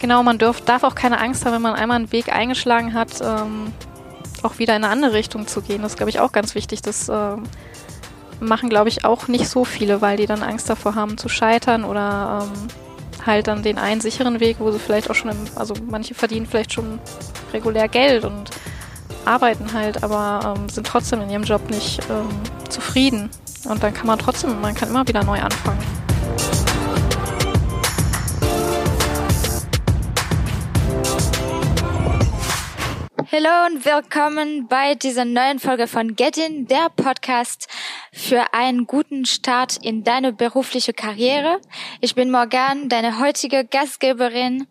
Genau, man dürf, darf auch keine Angst haben, wenn man einmal einen Weg eingeschlagen hat, ähm, auch wieder in eine andere Richtung zu gehen. Das ist, glaube ich, auch ganz wichtig. Das ähm, machen, glaube ich, auch nicht so viele, weil die dann Angst davor haben zu scheitern oder ähm, halt dann den einen sicheren Weg, wo sie vielleicht auch schon, im, also manche verdienen vielleicht schon regulär Geld und arbeiten halt, aber ähm, sind trotzdem in ihrem Job nicht ähm, zufrieden. Und dann kann man trotzdem, man kann immer wieder neu anfangen. Hallo und willkommen bei dieser neuen Folge von Getin, der Podcast für einen guten Start in deine berufliche Karriere. Ich bin Morgan, deine heutige Gastgeberin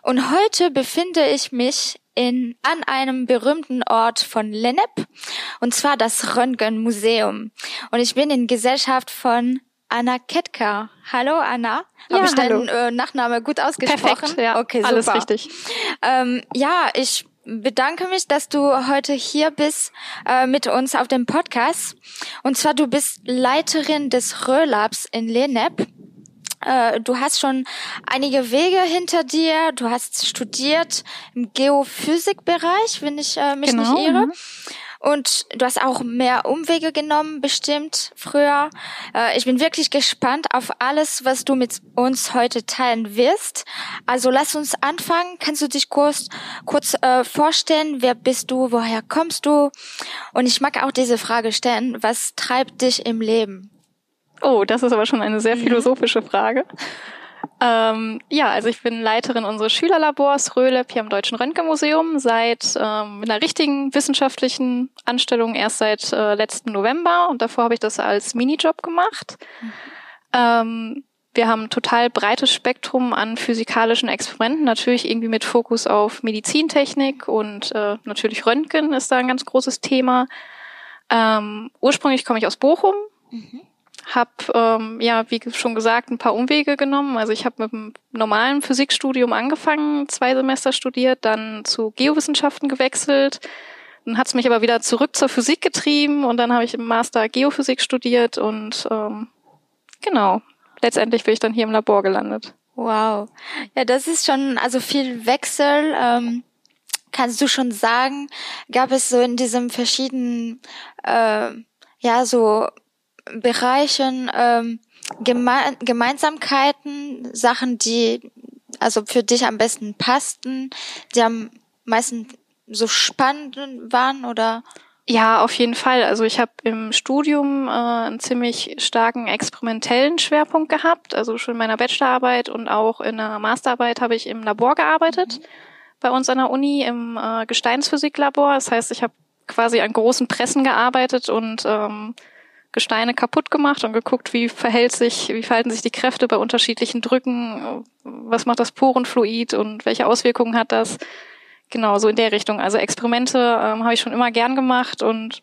und heute befinde ich mich in, an einem berühmten Ort von Lennep und zwar das Röntgen Museum und ich bin in Gesellschaft von Anna Ketka. Hallo Anna. Ja, Habe ich hallo. deinen äh, Nachname gut ausgesprochen? Perfekt, ja, okay, alles super. richtig. Ähm, ja, ich bedanke mich, dass du heute hier bist äh, mit uns auf dem Podcast. Und zwar, du bist Leiterin des Röhlabs in Lenep. Äh, du hast schon einige Wege hinter dir. Du hast studiert im Geophysikbereich, wenn ich äh, mich Genau, nicht irre. mhm. Und du hast auch mehr Umwege genommen, bestimmt früher. Äh, ich bin wirklich gespannt auf alles, was du mit uns heute teilen wirst. Also lass uns anfangen. Kannst du dich kurz, kurz äh, vorstellen? Wer bist du? Woher kommst du? Und ich mag auch diese Frage stellen. Was treibt dich im Leben? Oh, das ist aber schon eine sehr Mhm. philosophische Frage. Ähm, ja, also ich bin Leiterin unseres Schülerlabors Röhlep hier am Deutschen Röntgenmuseum seit ähm, einer richtigen wissenschaftlichen Anstellung erst seit äh, letzten November und davor habe ich das als Minijob gemacht. Ähm, wir haben ein total breites Spektrum an physikalischen Experimenten, natürlich irgendwie mit Fokus auf Medizintechnik und äh, natürlich Röntgen ist da ein ganz großes Thema. Ähm, ursprünglich komme ich aus Bochum, habe ähm, ja wie schon gesagt ein paar Umwege genommen. Also ich habe mit dem normalen Physikstudium angefangen, zwei Semester studiert, dann zu Geowissenschaften gewechselt. Dann hat es mich aber wieder zurück zur Physik getrieben und dann habe ich im Master Geophysik studiert und ähm, genau letztendlich bin ich dann hier im Labor gelandet. Wow. Ja, das ist schon also viel Wechsel. Ähm, kannst du schon sagen, gab es so in diesem verschiedenen, äh, ja, so Bereichen ähm, Geme Gemeinsamkeiten, Sachen, die also für dich am besten passten, die am meisten so spannend waren oder? Ja, auf jeden Fall. Also ich habe im Studium äh, einen ziemlich starken experimentellen Schwerpunkt gehabt. Also schon in meiner Bachelorarbeit und auch in der Masterarbeit habe ich im Labor gearbeitet. Bei uns an der Uni im äh, Gesteinsphysiklabor. Das heißt, ich habe quasi an großen Pressen gearbeitet und ähm, Gesteine kaputt gemacht und geguckt, wie verhält sich, wie verhalten sich die Kräfte bei unterschiedlichen Drücken, was macht das Porenfluid und welche Auswirkungen hat das. Genau, so in der Richtung. Also Experimente ähm, habe ich schon immer gern gemacht und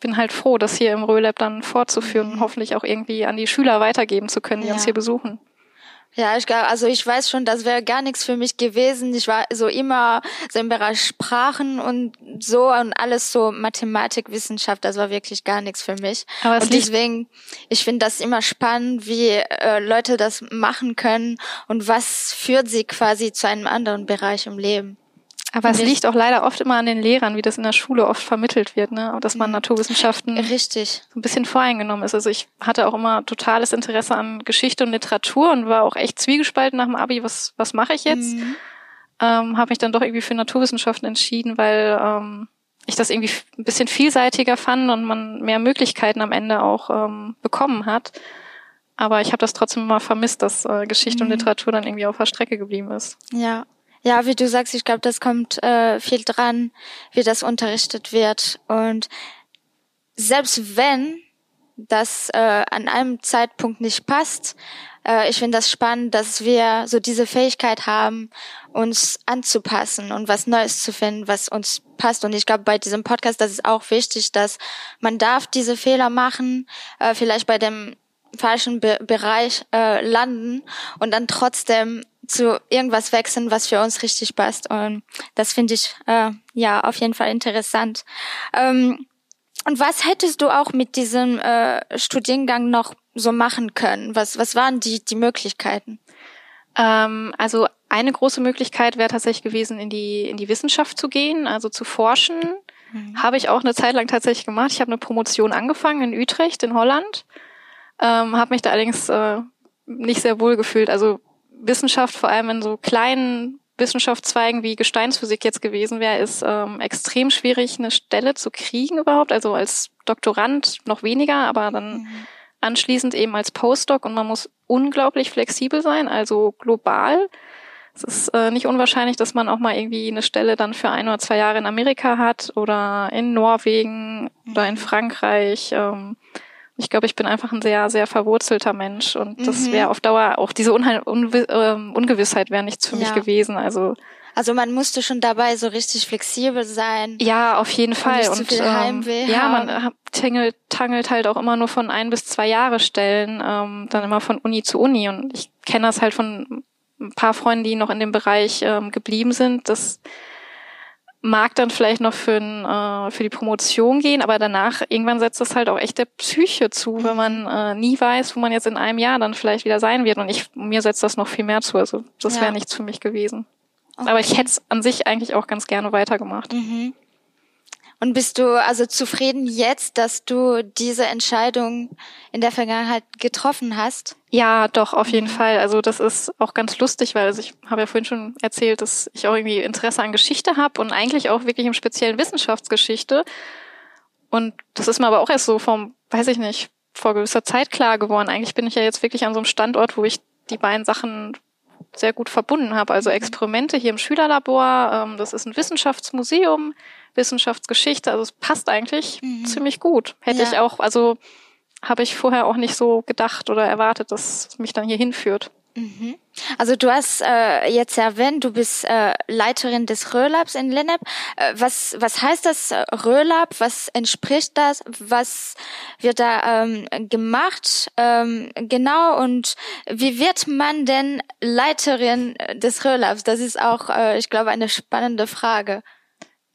bin halt froh, das hier im Röhlab dann fortzuführen und hoffentlich auch irgendwie an die Schüler weitergeben zu können, die Ja. uns hier besuchen. Ja, ich glaube, also ich weiß schon, das wäre gar nichts für mich gewesen. Ich war so immer so im Bereich Sprachen und so und alles so Mathematik, Wissenschaft, das war wirklich gar nichts für mich. Aber und deswegen, ich finde das immer spannend, wie äh, Leute das machen können und was führt sie quasi zu einem anderen Bereich im Leben. Aber es liegt auch leider oft immer an den Lehrern, wie das in der Schule oft vermittelt wird, ne? dass man Naturwissenschaften Richtig. so ein bisschen voreingenommen ist. Also ich hatte auch immer totales Interesse an Geschichte und Literatur und war auch echt zwiegespalten nach dem Abi, was, was mache ich jetzt? Mhm. Ähm, habe mich dann doch irgendwie für Naturwissenschaften entschieden, weil ähm, ich das irgendwie ein bisschen vielseitiger fand und man mehr Möglichkeiten am Ende auch ähm, bekommen hat. Aber ich habe das trotzdem immer vermisst, dass äh, Geschichte und Literatur dann irgendwie auf der Strecke geblieben ist. Ja. Ja, wie du sagst, ich glaube, das kommt äh, viel dran, wie das unterrichtet wird. Und selbst wenn das äh, an einem Zeitpunkt nicht passt, äh, ich finde das spannend, dass wir so diese Fähigkeit haben, uns anzupassen und was Neues zu finden, was uns passt. Und ich glaube, bei diesem Podcast, das ist auch wichtig, dass man darf diese Fehler machen, äh, vielleicht bei dem falschen Be Bereich äh, landen und dann trotzdem zu irgendwas wechseln, was für uns richtig passt. Und das finde ich äh, ja auf jeden Fall interessant. Ähm, und was hättest du auch mit diesem äh, Studiengang noch so machen können? Was was waren die die Möglichkeiten? Ähm, also eine große Möglichkeit wäre tatsächlich gewesen, in die, in die Wissenschaft zu gehen, also zu forschen. Mhm. Habe ich auch eine Zeit lang tatsächlich gemacht. Ich habe eine Promotion angefangen in Utrecht in Holland. Ähm, habe mich da allerdings äh, nicht sehr wohl gefühlt. Also Wissenschaft, vor allem in so kleinen Wissenschaftszweigen wie Gesteinsphysik jetzt gewesen wäre, ist ähm, extrem schwierig, eine Stelle zu kriegen überhaupt. Also als Doktorand noch weniger, aber dann mhm. anschließend eben als Postdoc und man muss unglaublich flexibel sein, also global. Es ist äh, nicht unwahrscheinlich, dass man auch mal irgendwie eine Stelle dann für ein oder zwei Jahre in Amerika hat oder in Norwegen mhm. oder in mhm. Frankreich. Ähm, ich glaube, ich bin einfach ein sehr, sehr verwurzelter Mensch und mhm. das wäre auf Dauer auch diese Unheil Unwi ähm, Ungewissheit wäre nichts für ja. mich gewesen. Also also man musste schon dabei so richtig flexibel sein. Ja, auf jeden Fall. Und, und ähm, ja, man tangelt, tangelt halt auch immer nur von ein bis zwei Jahre Stellen, ähm, dann immer von Uni zu Uni. Und ich kenne das halt von ein paar Freunden, die noch in dem Bereich ähm, geblieben sind. Das mag dann vielleicht noch für, ein, äh, für die Promotion gehen, aber danach irgendwann setzt das halt auch echt der Psyche zu, wenn man äh, nie weiß, wo man jetzt in einem Jahr dann vielleicht wieder sein wird. Und ich mir setzt das noch viel mehr zu. Also das wäre nichts für mich gewesen. Okay. Aber ich hätte es an sich eigentlich auch ganz gerne weitergemacht. Mhm. Und bist du also zufrieden jetzt, dass du diese Entscheidung in der Vergangenheit getroffen hast? Ja, doch, auf jeden mhm. Fall. Also das ist auch ganz lustig, weil also ich habe ja vorhin schon erzählt, dass ich auch irgendwie Interesse an Geschichte habe und eigentlich auch wirklich im speziellen Wissenschaftsgeschichte. Und das ist mir aber auch erst so vom, weiß ich nicht, vor gewisser Zeit klar geworden. Eigentlich bin ich ja jetzt wirklich an so einem Standort, wo ich die beiden Sachen sehr gut verbunden habe. Also mhm. Experimente hier im Schülerlabor, ähm, das ist ein Wissenschaftsmuseum, Wissenschaftsgeschichte, also es passt eigentlich mhm. ziemlich gut. Hätte ja. ich auch, also habe ich vorher auch nicht so gedacht oder erwartet, dass es mich dann hier hinführt. Mhm. Also du hast äh, jetzt erwähnt, du bist äh, Leiterin des Röhlabs in Lennep. Äh, was, was heißt das äh, Röhlab? Was entspricht das? Was wird da ähm, gemacht? Ähm, genau und wie wird man denn Leiterin des Röhlabs? Das ist auch, äh, ich glaube, eine spannende Frage.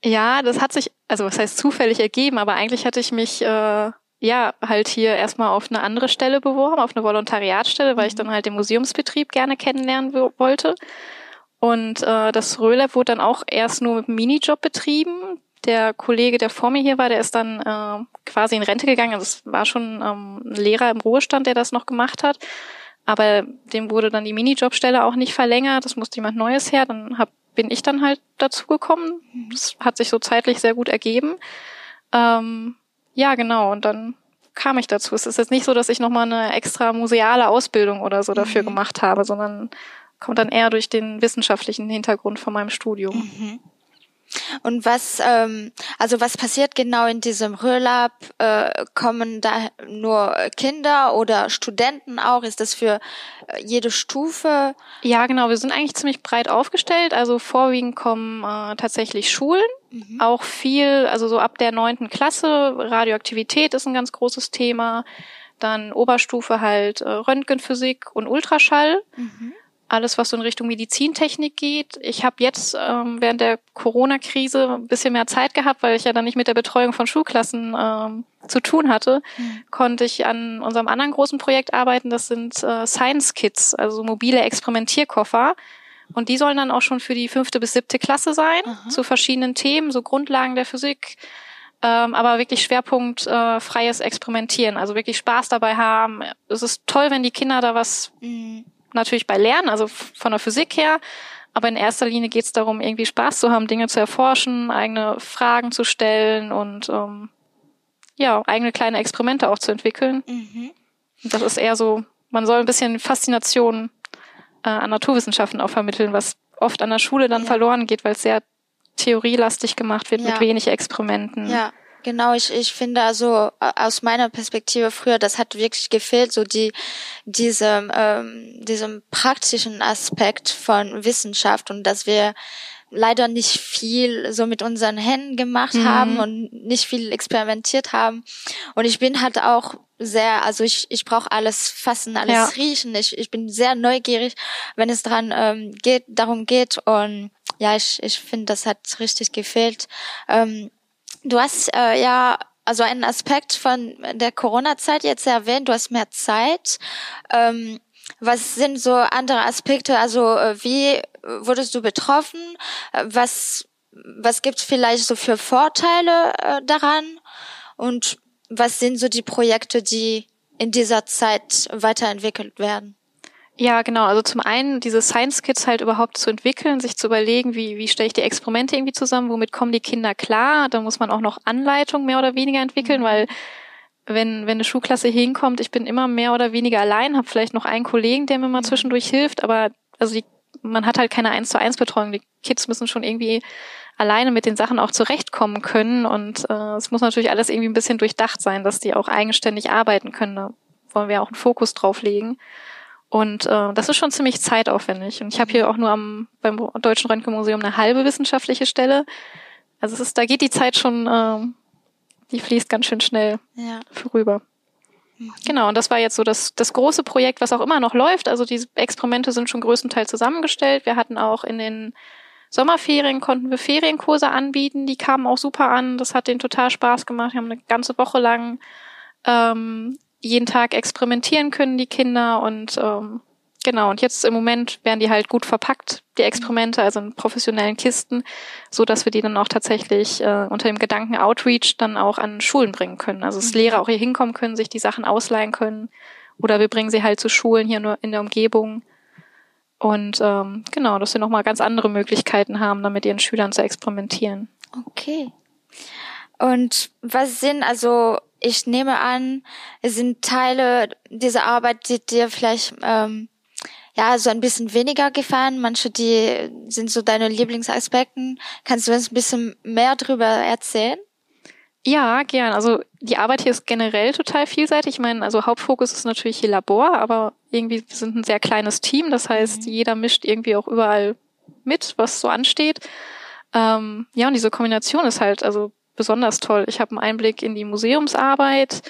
Ja, das hat sich, also was heißt zufällig ergeben, aber eigentlich hatte ich mich äh, ja, halt hier erstmal auf eine andere Stelle beworben, auf eine Volontariatstelle, weil mhm. ich dann halt den Museumsbetrieb gerne kennenlernen wollte. Und äh, das Röhlab wurde dann auch erst nur mit einem Minijob betrieben. Der Kollege, der vor mir hier war, der ist dann äh, quasi in Rente gegangen. Also es war schon ähm, ein Lehrer im Ruhestand, der das noch gemacht hat. Aber dem wurde dann die Minijobstelle auch nicht verlängert. Das musste jemand Neues her. Dann hab, bin ich dann halt dazu gekommen. Das hat sich so zeitlich sehr gut ergeben. Ähm, ja, genau. Und dann kam ich dazu. Es ist jetzt nicht so, dass ich nochmal eine extra museale Ausbildung oder so dafür mhm. gemacht habe, sondern kommt dann eher durch den wissenschaftlichen Hintergrund von meinem Studium. Mhm. Und was, ähm, also was passiert genau in diesem Röhlab? Äh, kommen da nur Kinder oder Studenten auch? Ist das für äh, jede Stufe? Ja, genau. Wir sind eigentlich ziemlich breit aufgestellt. Also vorwiegend kommen äh, tatsächlich Schulen. Mhm. Auch viel, also so ab der neunten Klasse. Radioaktivität ist ein ganz großes Thema. Dann Oberstufe halt äh, Röntgenphysik und Ultraschall. Mhm alles, was so in Richtung Medizintechnik geht. Ich habe jetzt ähm, während der Corona-Krise ein bisschen mehr Zeit gehabt, weil ich ja dann nicht mit der Betreuung von Schulklassen ähm, zu tun hatte, mhm. konnte ich an unserem anderen großen Projekt arbeiten. Das sind äh, Science Kits, also mobile Experimentierkoffer. Und die sollen dann auch schon für die fünfte bis siebte Klasse sein, Aha. zu verschiedenen Themen, so Grundlagen der Physik, ähm, aber wirklich Schwerpunkt äh, freies Experimentieren, also wirklich Spaß dabei haben. Es ist toll, wenn die Kinder da was mhm natürlich bei Lernen, also von der Physik her. Aber in erster Linie geht es darum, irgendwie Spaß zu haben, Dinge zu erforschen, eigene Fragen zu stellen und ähm, ja, eigene kleine Experimente auch zu entwickeln. Mhm. Das ist eher so, man soll ein bisschen Faszination äh, an Naturwissenschaften auch vermitteln, was oft an der Schule dann ja. verloren geht, weil es sehr theorielastig gemacht wird ja. mit wenig Experimenten. Ja. Genau, ich, ich finde also aus meiner Perspektive früher, das hat wirklich gefehlt, so die diesem ähm, diesem praktischen Aspekt von Wissenschaft und dass wir leider nicht viel so mit unseren Händen gemacht mhm. haben und nicht viel experimentiert haben. Und ich bin halt auch sehr, also ich, ich brauche alles fassen, alles ja. riechen. Ich, ich bin sehr neugierig, wenn es dran ähm, geht, darum geht. Und ja, ich, ich finde, das hat richtig gefehlt. Ähm, Du hast äh, ja also einen Aspekt von der Corona-Zeit jetzt erwähnt, du hast mehr Zeit. Ähm, was sind so andere Aspekte? Also äh, wie wurdest du betroffen? Was was gibt's vielleicht so für Vorteile äh, daran? Und was sind so die Projekte, die in dieser Zeit weiterentwickelt werden? Ja, genau. Also zum einen diese Science Kits halt überhaupt zu entwickeln, sich zu überlegen, wie, wie stelle ich die Experimente irgendwie zusammen, womit kommen die Kinder klar. Da muss man auch noch Anleitung mehr oder weniger entwickeln, mhm. weil wenn, wenn eine Schulklasse hinkommt, ich bin immer mehr oder weniger allein, habe vielleicht noch einen Kollegen, der mir mal mhm. zwischendurch hilft, aber also die, man hat halt keine eins zu eins Betreuung. Die Kids müssen schon irgendwie alleine mit den Sachen auch zurechtkommen können und äh, es muss natürlich alles irgendwie ein bisschen durchdacht sein, dass die auch eigenständig arbeiten können. Da wollen wir auch einen Fokus drauf legen. Und äh, das ist schon ziemlich zeitaufwendig. Und ich habe hier auch nur am beim Deutschen Röntgenmuseum eine halbe wissenschaftliche Stelle. Also es ist, da geht die Zeit schon, äh, die fließt ganz schön schnell ja. vorüber. Mhm. Genau, und das war jetzt so das, das große Projekt, was auch immer noch läuft. Also die Experimente sind schon größtenteils zusammengestellt. Wir hatten auch in den Sommerferien konnten wir Ferienkurse anbieten, die kamen auch super an. Das hat denen total Spaß gemacht. Wir haben eine ganze Woche lang ähm, jeden Tag experimentieren können, die Kinder. Und ähm, genau, und jetzt im Moment werden die halt gut verpackt, die Experimente, also in professionellen Kisten, so dass wir die dann auch tatsächlich äh, unter dem Gedanken Outreach dann auch an Schulen bringen können. Also dass mhm. Lehrer auch hier hinkommen können, sich die Sachen ausleihen können. Oder wir bringen sie halt zu Schulen hier nur in der Umgebung. Und ähm, genau, dass wir nochmal ganz andere Möglichkeiten haben, dann mit ihren Schülern zu experimentieren. Okay. Und was sind also ich nehme an, es sind Teile dieser Arbeit, die dir vielleicht ähm, ja so ein bisschen weniger gefallen. Manche, die sind so deine Lieblingsaspekten. Kannst du uns ein bisschen mehr darüber erzählen? Ja, gern. Also die Arbeit hier ist generell total vielseitig. Ich meine, also Hauptfokus ist natürlich hier Labor, aber irgendwie wir sind ein sehr kleines Team. Das heißt, mhm. jeder mischt irgendwie auch überall mit, was so ansteht. Ähm, ja, und diese Kombination ist halt, also besonders toll. Ich habe einen Einblick in die Museumsarbeit,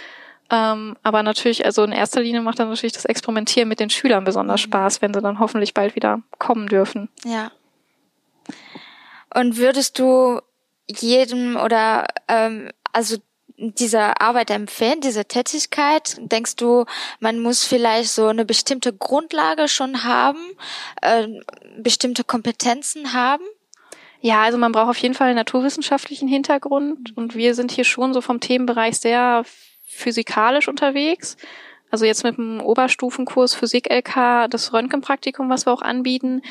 ähm, aber natürlich, also in erster Linie macht dann natürlich das Experimentieren mit den Schülern besonders mhm. Spaß, wenn sie dann hoffentlich bald wieder kommen dürfen. Ja. Und würdest du jedem oder ähm, also diese Arbeit empfehlen, diese Tätigkeit? Denkst du, man muss vielleicht so eine bestimmte Grundlage schon haben, äh, bestimmte Kompetenzen haben? Ja, also man braucht auf jeden Fall einen naturwissenschaftlichen Hintergrund und wir sind hier schon so vom Themenbereich sehr physikalisch unterwegs. Also jetzt mit dem Oberstufenkurs Physik LK, das Röntgenpraktikum, was wir auch anbieten,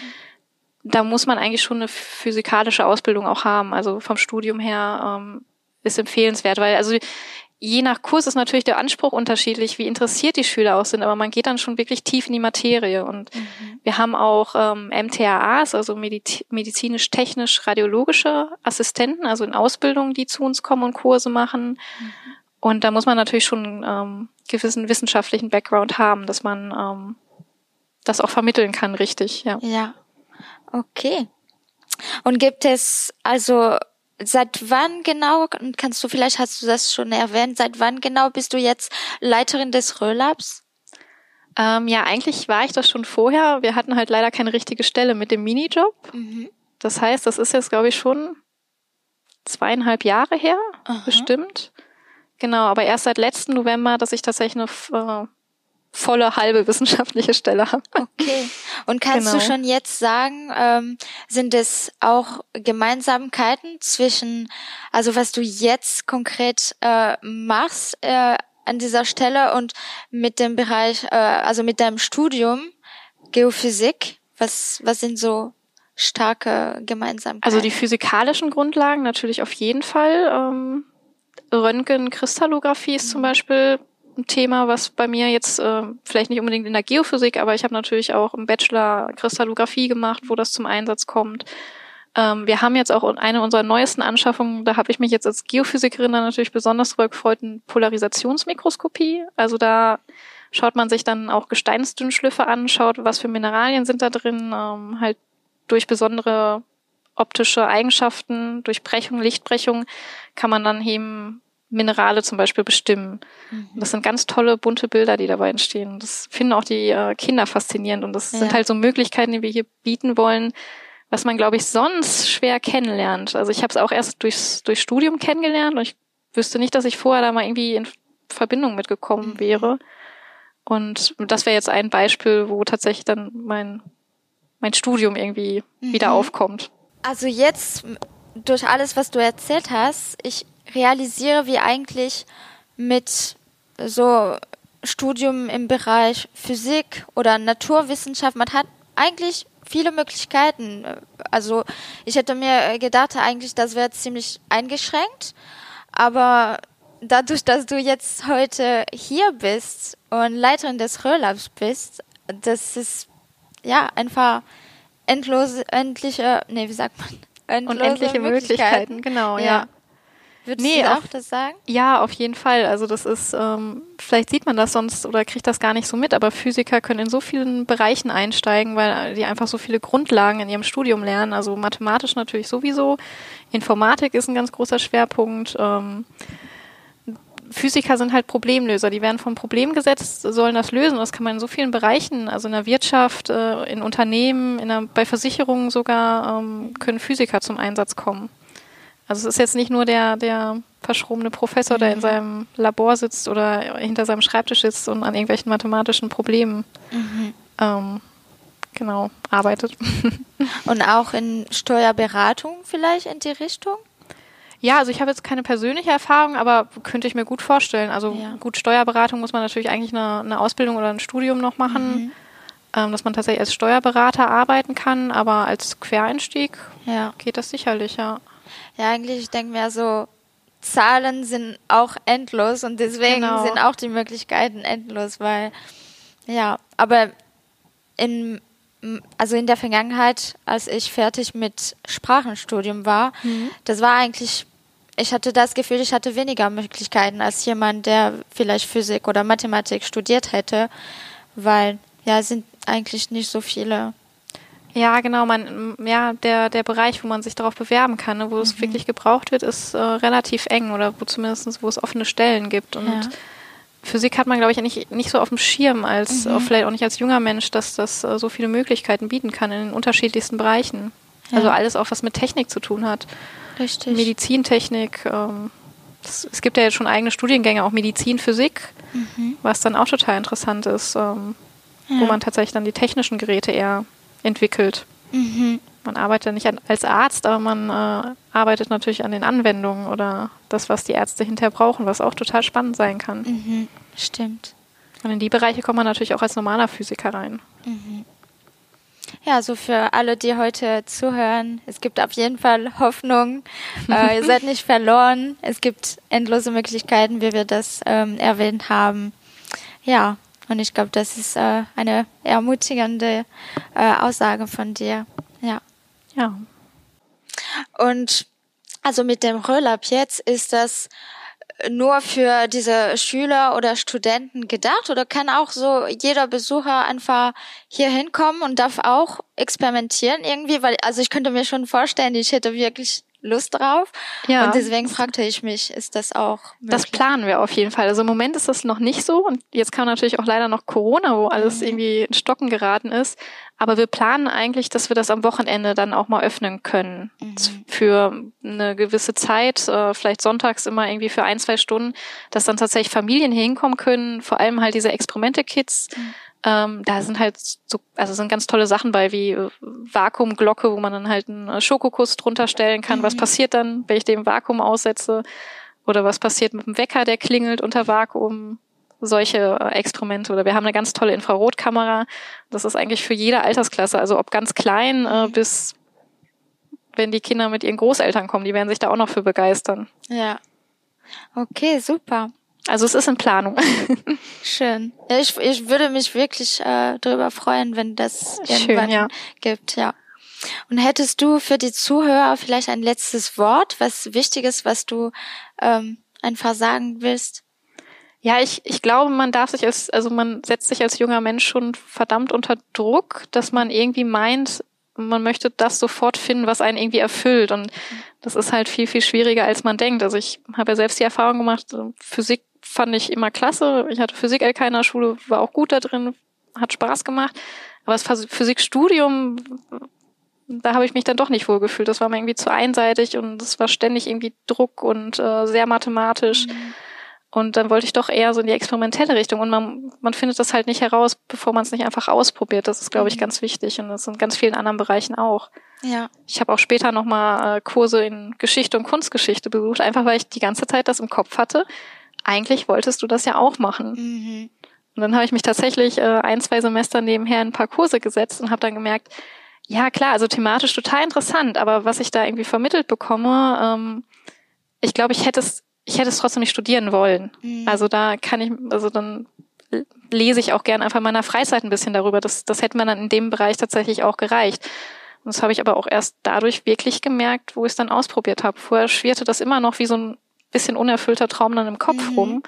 da muss man eigentlich schon eine physikalische Ausbildung auch haben. Also vom Studium her ähm, ist empfehlenswert, weil also je nach Kurs ist natürlich der Anspruch unterschiedlich, wie interessiert die Schüler auch sind, aber man geht dann schon wirklich tief in die Materie. Und mhm. wir haben auch ähm, MTAAs, also medizinisch-technisch-radiologische Assistenten, also in Ausbildung, die zu uns kommen und Kurse machen. Mhm. Und da muss man natürlich schon ähm, gewissen wissenschaftlichen Background haben, dass man ähm, das auch vermitteln kann, richtig, ja. Ja. Okay. Und gibt es also Seit wann genau, kannst du vielleicht, hast du das schon erwähnt, seit wann genau bist du jetzt Leiterin des Röhlabs? Ähm, ja, eigentlich war ich das schon vorher. Wir hatten halt leider keine richtige Stelle mit dem Minijob. Mhm. Das heißt, das ist jetzt, glaube ich, schon zweieinhalb Jahre her, Aha. bestimmt. Genau, aber erst seit letzten November, dass ich tatsächlich eine äh, volle halbe wissenschaftliche Stelle habe. Okay. Und kannst genau. du schon jetzt sagen, ähm, sind es auch Gemeinsamkeiten zwischen, also was du jetzt konkret äh, machst äh, an dieser Stelle und mit dem Bereich, äh, also mit deinem Studium Geophysik? Was, was sind so starke Gemeinsamkeiten? Also die physikalischen Grundlagen natürlich auf jeden Fall. Ähm, Röntgenkristallographie ist zum mhm. Beispiel ein Thema, was bei mir jetzt äh, vielleicht nicht unbedingt in der Geophysik, aber ich habe natürlich auch im Bachelor Kristallographie gemacht, wo das zum Einsatz kommt. Ähm, wir haben jetzt auch eine unserer neuesten Anschaffungen, da habe ich mich jetzt als Geophysikerin dann natürlich besonders drüber gefreut, eine Polarisationsmikroskopie. Also da schaut man sich dann auch Gesteinsdünnschliffe an, schaut, was für Mineralien sind da drin, ähm, halt durch besondere optische Eigenschaften, durch Brechung, Lichtbrechung kann man dann eben Minerale zum Beispiel bestimmen. Mhm. Das sind ganz tolle, bunte Bilder, die dabei entstehen. Das finden auch die äh, Kinder faszinierend. Und das ja. sind halt so Möglichkeiten, die wir hier bieten wollen, was man, glaube ich, sonst schwer kennenlernt. Also ich habe es auch erst durchs, durch Studium kennengelernt und ich wüsste nicht, dass ich vorher da mal irgendwie in Verbindung mitgekommen mhm. wäre. Und das wäre jetzt ein Beispiel, wo tatsächlich dann mein, mein Studium irgendwie mhm. wieder aufkommt. Also jetzt durch alles, was du erzählt hast, ich realisiere, wie eigentlich mit so Studium im Bereich Physik oder Naturwissenschaft, man hat eigentlich viele Möglichkeiten. Also ich hätte mir gedacht, eigentlich das wäre ziemlich eingeschränkt, aber dadurch, dass du jetzt heute hier bist und Leiterin des Röhrlabs bist, das ist ja einfach endlose, endliche, nee, wie sagt man? Endlose Unendliche Möglichkeiten. Möglichkeiten, genau, ja. ja. Würdest nee, du auch auf, das sagen? Ja, auf jeden Fall. Also das ist, ähm, vielleicht sieht man das sonst oder kriegt das gar nicht so mit, aber Physiker können in so vielen Bereichen einsteigen, weil die einfach so viele Grundlagen in ihrem Studium lernen. Also mathematisch natürlich sowieso. Informatik ist ein ganz großer Schwerpunkt. Ähm, Physiker sind halt Problemlöser. Die werden vom Problem gesetzt, sollen das lösen. Das kann man in so vielen Bereichen, also in der Wirtschaft, äh, in Unternehmen, in der, bei Versicherungen sogar, ähm, können Physiker zum Einsatz kommen. Also es ist jetzt nicht nur der, der verschrobene Professor, der in mhm. seinem Labor sitzt oder hinter seinem Schreibtisch sitzt und an irgendwelchen mathematischen Problemen mhm. ähm, genau arbeitet. Und auch in Steuerberatung vielleicht in die Richtung? Ja, also ich habe jetzt keine persönliche Erfahrung, aber könnte ich mir gut vorstellen. Also ja. gut, Steuerberatung muss man natürlich eigentlich eine, eine Ausbildung oder ein Studium noch machen, mhm. ähm, dass man tatsächlich als Steuerberater arbeiten kann, aber als Quereinstieg ja. geht das sicherlich, ja. Ja, eigentlich, ich denke mir so, Zahlen sind auch endlos und deswegen genau. sind auch die Möglichkeiten endlos, weil, ja, aber in, also in der Vergangenheit, als ich fertig mit Sprachenstudium war, mhm. das war eigentlich ich hatte das Gefühl, ich hatte weniger Möglichkeiten als jemand, der vielleicht Physik oder Mathematik studiert hätte, weil ja, sind eigentlich nicht so viele. Ja, genau, man, ja, der, der Bereich, wo man sich darauf bewerben kann, ne, wo mhm. es wirklich gebraucht wird, ist äh, relativ eng oder wo zumindest, wo es offene Stellen gibt. Und ja. Physik hat man, glaube ich, nicht, nicht so auf dem Schirm, als mhm. auch vielleicht auch nicht als junger Mensch, dass das äh, so viele Möglichkeiten bieten kann in den unterschiedlichsten Bereichen. Ja. Also alles auch, was mit Technik zu tun hat. Richtig. Medizintechnik. Ähm, es, es, gibt ja jetzt schon eigene Studiengänge, auch Medizin, Physik, mhm. was dann auch total interessant ist, ähm, ja. wo man tatsächlich dann die technischen Geräte eher entwickelt. Mhm. Man arbeitet nicht an, als Arzt, aber man äh, arbeitet natürlich an den Anwendungen oder das, was die Ärzte hinterher brauchen, was auch total spannend sein kann. Mhm. Stimmt. Und in die Bereiche kommt man natürlich auch als normaler Physiker rein. Mhm. Ja, so für alle, die heute zuhören, es gibt auf jeden Fall Hoffnung. Äh, ihr seid nicht verloren. Es gibt endlose Möglichkeiten, wie wir das ähm, erwähnt haben. Ja, und ich glaube, das ist äh, eine ermutigende äh, Aussage von dir. Ja. Ja. Und also mit dem Röllab jetzt ist das nur für diese Schüler oder Studenten gedacht oder kann auch so jeder Besucher einfach hier hinkommen und darf auch experimentieren irgendwie, weil also ich könnte mir schon vorstellen, ich hätte wirklich Lust drauf. Ja. Und deswegen fragte ich mich, ist das auch möglich? Das planen wir auf jeden Fall. Also im Moment ist das noch nicht so. Und jetzt kam natürlich auch leider noch Corona, wo alles mhm. irgendwie in Stocken geraten ist. Aber wir planen eigentlich, dass wir das am Wochenende dann auch mal öffnen können. Mhm. Für eine gewisse Zeit, äh, vielleicht sonntags immer irgendwie für ein, zwei Stunden, dass dann tatsächlich Familien hinkommen können. Vor allem halt diese Experimente-Kids. Mhm ähm, da sind halt so, also sind ganz tolle Sachen bei, wie äh, Vakuumglocke, wo man dann halt einen äh, Schokokuss drunter stellen kann. Mhm. Was passiert dann, wenn ich den Vakuum aussetze? Oder was passiert mit dem Wecker, der klingelt unter Vakuum? Solche äh, Experimente. Oder wir haben eine ganz tolle Infrarotkamera. Das ist eigentlich für jede Altersklasse, also ob ganz klein äh, mhm. bis wenn die Kinder mit ihren Großeltern kommen, die werden sich da auch noch für begeistern. Ja. Okay, super. Also es ist in Planung. Schön. Ich, ich würde mich wirklich äh, darüber freuen, wenn das irgendwann Schön, ja. gibt, ja. Und hättest du für die Zuhörer vielleicht ein letztes Wort, was Wichtiges, was du ähm, einfach sagen willst? Ja, ich, ich glaube, man darf sich als, also man setzt sich als junger Mensch schon verdammt unter Druck, dass man irgendwie meint, man möchte das sofort finden, was einen irgendwie erfüllt. Und das ist halt viel, viel schwieriger, als man denkt. Also ich habe ja selbst die Erfahrung gemacht, Physik fand ich immer klasse. Ich hatte Physik-LK in der Schule, war auch gut da drin, hat Spaß gemacht. Aber das Physikstudium, da habe ich mich dann doch nicht wohlgefühlt. Das war mir irgendwie zu einseitig und es war ständig irgendwie Druck und äh, sehr mathematisch. Mhm. Und dann wollte ich doch eher so in die experimentelle Richtung. Und man, man findet das halt nicht heraus, bevor man es nicht einfach ausprobiert. Das ist, glaube ich, mhm. ganz wichtig. Und das ist in ganz vielen anderen Bereichen auch. Ja. Ich habe auch später nochmal äh, Kurse in Geschichte und Kunstgeschichte besucht, einfach weil ich die ganze Zeit das im Kopf hatte. Eigentlich wolltest du das ja auch machen. Mhm. Und dann habe ich mich tatsächlich äh, ein, zwei Semester nebenher in ein paar Kurse gesetzt und habe dann gemerkt, ja klar, also thematisch total interessant, aber was ich da irgendwie vermittelt bekomme, ähm, ich glaube, ich hätte es ich hätte es trotzdem nicht studieren wollen. Mhm. Also da kann ich, also dann lese ich auch gern einfach in meiner Freizeit ein bisschen darüber. Das, das hätte mir dann in dem Bereich tatsächlich auch gereicht. Und das habe ich aber auch erst dadurch wirklich gemerkt, wo ich es dann ausprobiert habe. Vorher schwirrte das immer noch wie so ein bisschen unerfüllter Traum dann im Kopf mhm. rum.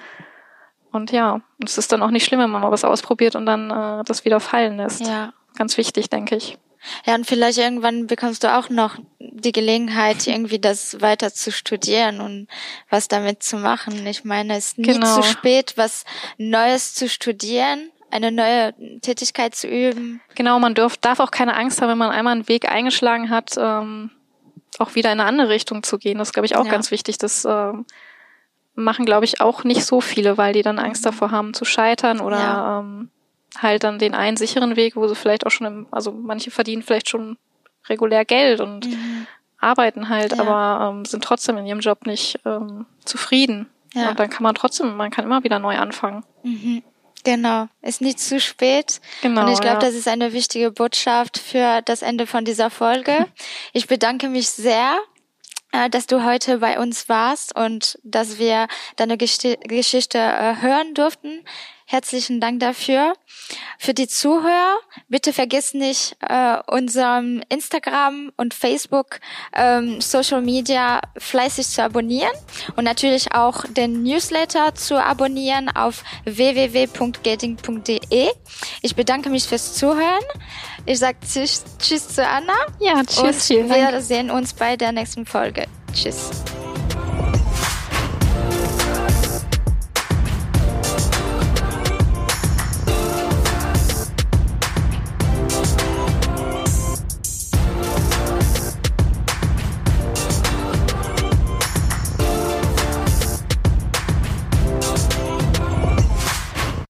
Und ja, es ist dann auch nicht schlimm, wenn man mal was ausprobiert und dann äh, das wieder fallen lässt. Ja. Ganz wichtig, denke ich. Ja, und vielleicht irgendwann bekommst du auch noch die Gelegenheit, irgendwie das weiter zu studieren und was damit zu machen. Ich meine, es ist nie genau. zu spät, was Neues zu studieren, eine neue Tätigkeit zu üben. Genau, man darf, darf auch keine Angst haben, wenn man einmal einen Weg eingeschlagen hat, ähm, auch wieder in eine andere Richtung zu gehen. Das ist, glaube ich, auch ja. ganz wichtig. Das ähm, machen, glaube ich, auch nicht so viele, weil die dann Angst davor haben zu scheitern oder ja. ähm, halt dann den einen sicheren Weg, wo sie vielleicht auch schon im, also manche verdienen vielleicht schon regulär Geld und mhm. arbeiten halt, ja. aber ähm, sind trotzdem in ihrem Job nicht ähm, zufrieden. Ja. Und dann kann man trotzdem, man kann immer wieder neu anfangen. Mhm. Genau, ist nicht zu spät. Genau. Und ich glaube, ja. das ist eine wichtige Botschaft für das Ende von dieser Folge. Ich bedanke mich sehr äh, dass du heute bei uns warst und dass wir deine Geschichte äh, hören durften. Herzlichen Dank dafür. Für die Zuhörer, bitte vergiss nicht, äh, unserem Instagram und Facebook ähm, Social Media fleißig zu abonnieren und natürlich auch den Newsletter zu abonnieren auf www.gating.de. Ich bedanke mich fürs Zuhören. Ich sage tschüss, tschüss zu Anna. Ja, tschüss. Und wir sehen uns bei der nächsten Folge. Tschüss.